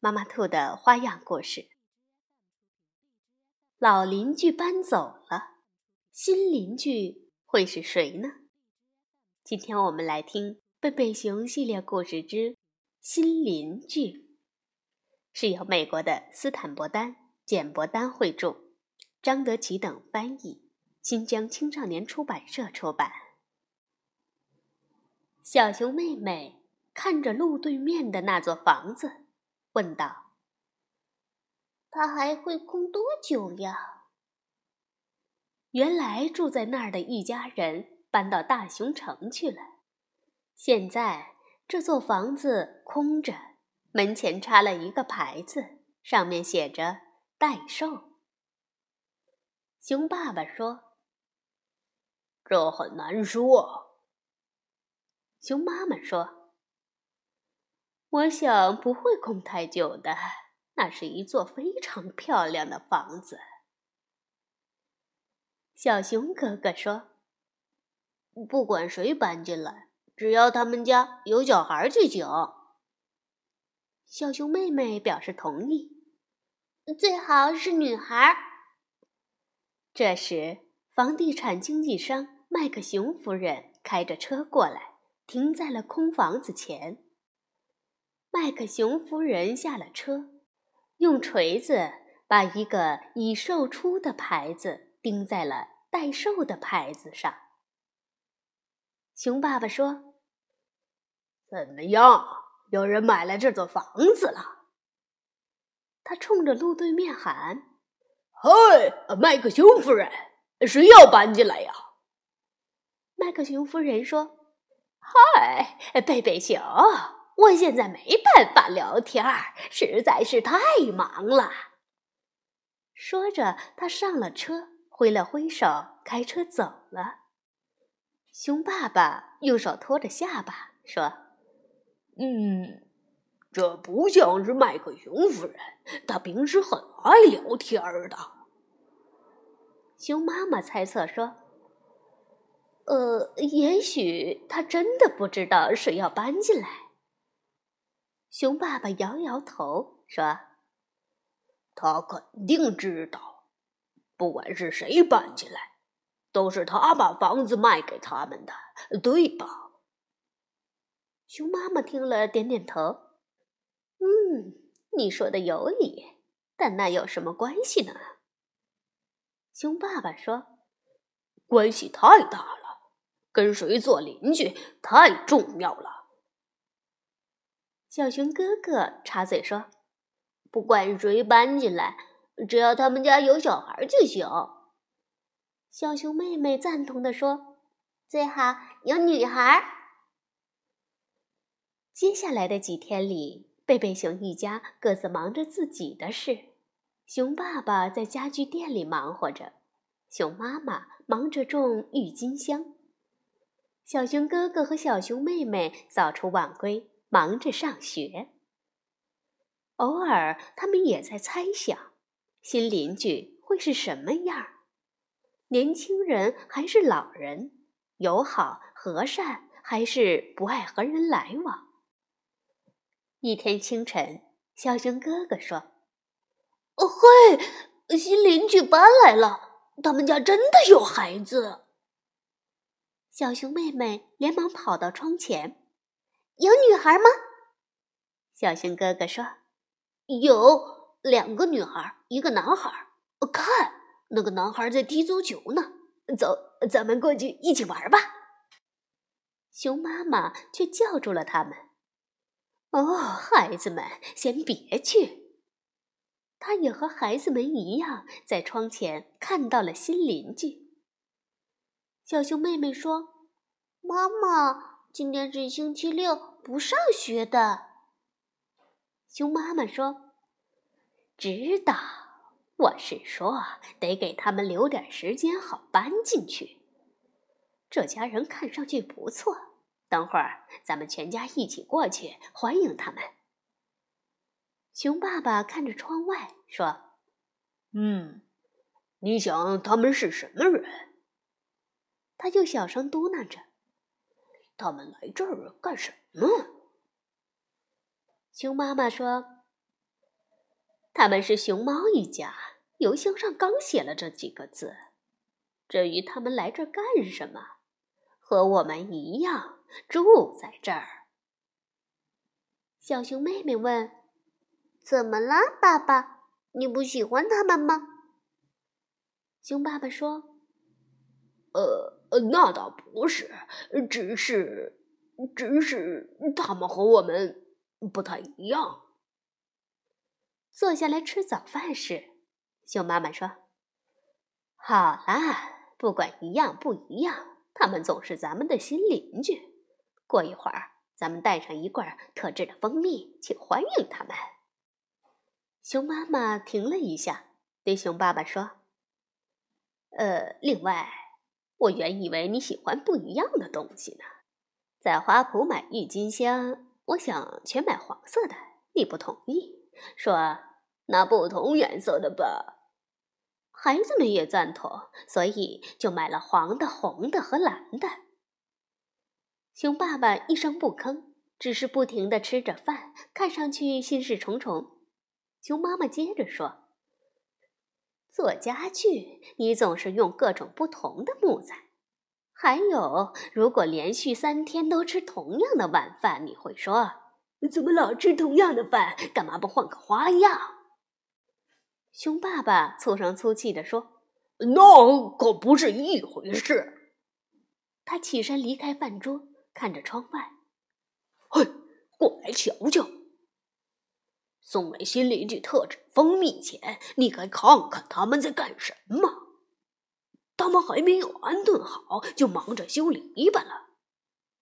妈妈兔的花样故事。老邻居搬走了，新邻居会是谁呢？今天我们来听《贝贝熊系列故事之新邻居》，是由美国的斯坦伯丹、简伯丹绘著，张德奇等翻译，新疆青少年出版社出版。小熊妹妹看着路对面的那座房子。问道：“他还会空多久呀？”原来住在那儿的一家人搬到大熊城去了，现在这座房子空着，门前插了一个牌子，上面写着“待售”。熊爸爸说：“这很难说。”熊妈妈说。我想不会空太久的，那是一座非常漂亮的房子。小熊哥哥说：“不管谁搬进来，只要他们家有小孩就行。”小熊妹妹表示同意，最好是女孩。这时，房地产经纪商麦克熊夫人开着车过来，停在了空房子前。麦克熊夫人下了车，用锤子把一个已售出的牌子钉在了待售的牌子上。熊爸爸说：“怎么样？有人买了这座房子了？”他冲着路对面喊：“嗨，麦克熊夫人，谁要搬进来呀？”麦克熊夫人说：“嗨，贝贝熊。”我现在没办法聊天儿，实在是太忙了。说着，他上了车，挥了挥手，开车走了。熊爸爸用手托着下巴说：“嗯，这不像是麦克熊夫人，她平时很爱聊天儿的。”熊妈妈猜测说：“呃，也许他真的不知道谁要搬进来。”熊爸爸摇摇头说：“他肯定知道，不管是谁搬进来，都是他把房子卖给他们的，对吧？”熊妈妈听了，点点头：“嗯，你说的有理，但那有什么关系呢？”熊爸爸说：“关系太大了，跟谁做邻居太重要了。”小熊哥哥插嘴说：“不管谁搬进来，只要他们家有小孩就行。”小熊妹妹赞同的说：“最好有女孩。”接下来的几天里，贝贝熊一家各自忙着自己的事。熊爸爸在家具店里忙活着，熊妈妈忙着种郁金香，小熊哥哥和小熊妹妹早出晚归。忙着上学，偶尔他们也在猜想，新邻居会是什么样儿？年轻人还是老人？友好和善还是不爱和人来往？一天清晨，小熊哥哥说：“哦嘿，新邻居搬来了，他们家真的有孩子。”小熊妹妹连忙跑到窗前。有女孩吗？小熊哥哥说：“有两个女孩，一个男孩。看，那个男孩在踢足球呢。走，咱们过去一起玩吧。”熊妈妈却叫住了他们：“哦，孩子们，先别去。”他也和孩子们一样，在窗前看到了新邻居。小熊妹妹说：“妈妈。”今天是星期六，不上学的。熊妈妈说：“知道，我是说得给他们留点时间，好搬进去。这家人看上去不错，等会儿咱们全家一起过去欢迎他们。”熊爸爸看着窗外说：“嗯，你想他们是什么人？”他就小声嘟囔着：“他们来这儿干什么？”熊妈妈说：“他们是熊猫一家，邮箱上刚写了这几个字。至于他们来这儿干什么，和我们一样住在这儿。”小熊妹妹问：“怎么了，爸爸？你不喜欢他们吗？”熊爸爸说：“呃，呃那倒不是，只是，只是他们和我们。”不太一样。坐下来吃早饭时，熊妈妈说：“好啦，不管一样不一样，他们总是咱们的新邻居。过一会儿，咱们带上一罐特制的蜂蜜去欢迎他们。”熊妈妈停了一下，对熊爸爸说：“呃，另外，我原以为你喜欢不一样的东西呢，在花圃买郁金香。”我想全买黄色的，你不同意，说拿不同颜色的吧。孩子们也赞同，所以就买了黄的、红的和蓝的。熊爸爸一声不吭，只是不停的吃着饭，看上去心事重重。熊妈妈接着说：“做家具，你总是用各种不同的木材。”还有，如果连续三天都吃同样的晚饭，你会说：“怎么老吃同样的饭？干嘛不换个花样？”熊爸爸粗声粗气地说：“那可不是一回事。”他起身离开饭桌，看着窗外：“嘿，过来瞧瞧！送来新邻居特制蜂蜜前，你该看看他们在干什么。”他们还没有安顿好，就忙着修篱笆了，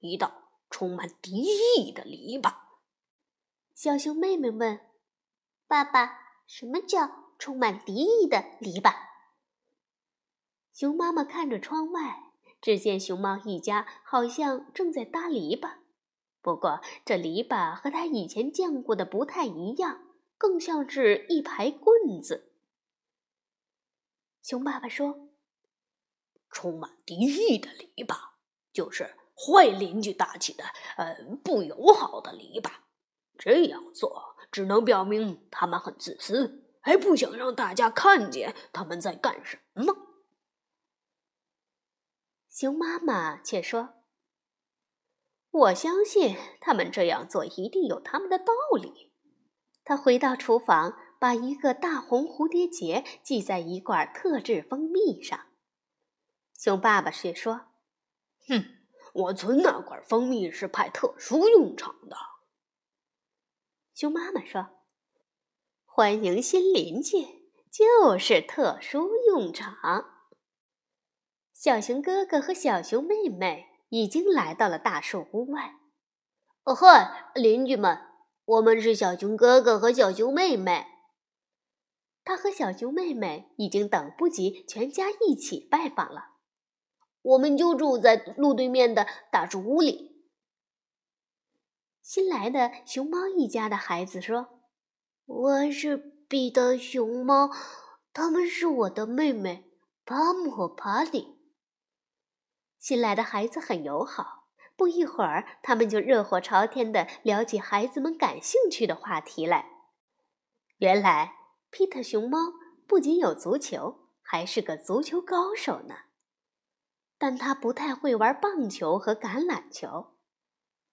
一道充满敌意的篱笆。小熊妹妹问：“爸爸，什么叫充满敌意的篱笆？”熊妈妈看着窗外，只见熊猫一家好像正在搭篱笆，不过这篱笆和他以前见过的不太一样，更像是一排棍子。熊爸爸说。充满敌意的篱笆，就是坏邻居搭起的，呃，不友好的篱笆。这样做只能表明他们很自私，还不想让大家看见他们在干什么。熊妈妈却说：“我相信他们这样做一定有他们的道理。”他回到厨房，把一个大红蝴蝶结系在一罐特制蜂蜜上。熊爸爸却说：“哼，我存那罐蜂蜜是派特殊用场的。”熊妈妈说：“欢迎新邻居，就是特殊用场。”小熊哥哥和小熊妹妹已经来到了大树屋外。哦嗨，邻居们，我们是小熊哥哥和小熊妹妹。他和小熊妹妹已经等不及全家一起拜访了。我们就住在路对面的大树屋里。新来的熊猫一家的孩子说：“我是彼得熊猫，他们是我的妹妹帕姆和帕蒂。”新来的孩子很友好，不一会儿，他们就热火朝天的聊起孩子们感兴趣的话题来。原来，皮特熊猫不仅有足球，还是个足球高手呢。但他不太会玩棒球和橄榄球，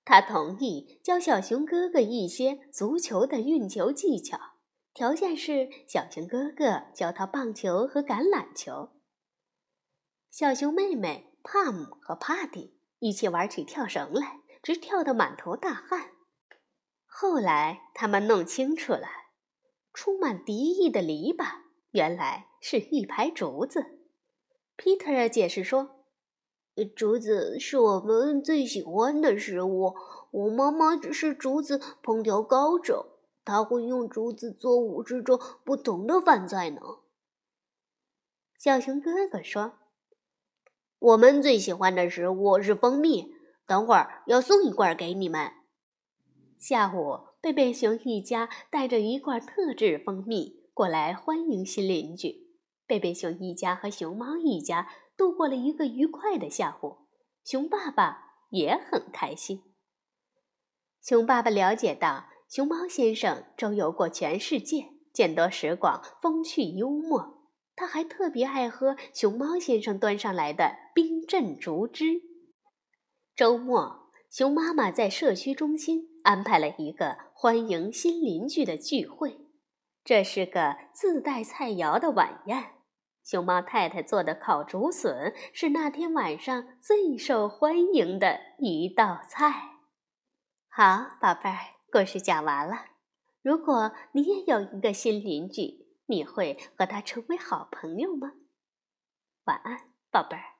他同意教小熊哥哥一些足球的运球技巧，条件是小熊哥哥教他棒球和橄榄球。小熊妹妹帕姆和帕蒂一起玩起跳绳来，直跳得满头大汗。后来他们弄清楚了，充满敌意的篱笆原来是一排竹子。皮特解释说。竹子是我们最喜欢的食物。我妈妈只是竹子烹调高手，他会用竹子做五十种不同的饭菜呢。小熊哥哥说：“我们最喜欢的食物是蜂蜜，等会儿要送一罐给你们。”下午，贝贝熊一家带着一罐特制蜂蜜过来欢迎新邻居。贝贝熊一家和熊猫一家度过了一个愉快的下午，熊爸爸也很开心。熊爸爸了解到，熊猫先生周游过全世界，见多识广，风趣幽默。他还特别爱喝熊猫先生端上来的冰镇竹汁。周末，熊妈妈在社区中心安排了一个欢迎新邻居的聚会，这是个自带菜肴的晚宴。熊猫太太做的烤竹笋是那天晚上最受欢迎的一道菜。好，宝贝儿，故事讲完了。如果你也有一个新邻居，你会和他成为好朋友吗？晚安，宝贝儿。